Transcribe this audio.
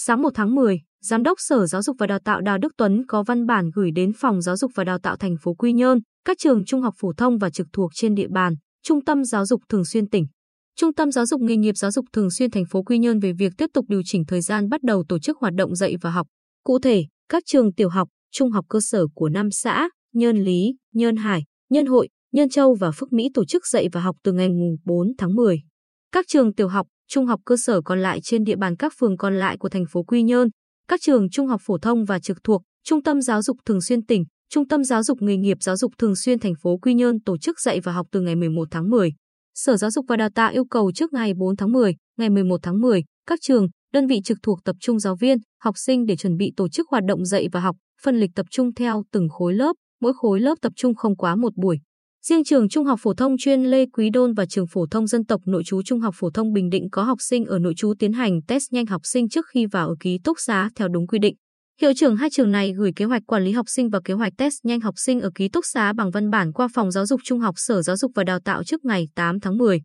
Sáng 1 tháng 10, Giám đốc Sở Giáo dục và Đào tạo Đào Đức Tuấn có văn bản gửi đến Phòng Giáo dục và Đào tạo thành phố Quy Nhơn, các trường trung học phổ thông và trực thuộc trên địa bàn, Trung tâm Giáo dục Thường xuyên tỉnh. Trung tâm Giáo dục nghề nghiệp Giáo dục Thường xuyên thành phố Quy Nhơn về việc tiếp tục điều chỉnh thời gian bắt đầu tổ chức hoạt động dạy và học. Cụ thể, các trường tiểu học, trung học cơ sở của năm xã Nhơn Lý, Nhơn Hải, Nhơn Hội, Nhơn Châu và Phước Mỹ tổ chức dạy và học từ ngày 4 tháng 10. Các trường tiểu học, trung học cơ sở còn lại trên địa bàn các phường còn lại của thành phố Quy Nhơn, các trường trung học phổ thông và trực thuộc, Trung tâm Giáo dục Thường xuyên tỉnh, Trung tâm Giáo dục nghề nghiệp Giáo dục Thường xuyên thành phố Quy Nhơn tổ chức dạy và học từ ngày 11 tháng 10. Sở Giáo dục và Đào tạo yêu cầu trước ngày 4 tháng 10, ngày 11 tháng 10, các trường, đơn vị trực thuộc tập trung giáo viên, học sinh để chuẩn bị tổ chức hoạt động dạy và học, phân lịch tập trung theo từng khối lớp, mỗi khối lớp tập trung không quá một buổi. Riêng trường Trung học phổ thông chuyên Lê Quý Đôn và trường phổ thông dân tộc nội trú Trung học phổ thông Bình Định có học sinh ở nội trú tiến hành test nhanh học sinh trước khi vào ở ký túc xá theo đúng quy định. Hiệu trưởng hai trường này gửi kế hoạch quản lý học sinh và kế hoạch test nhanh học sinh ở ký túc xá bằng văn bản qua Phòng Giáo dục Trung học, Sở Giáo dục và Đào tạo trước ngày 8 tháng 10.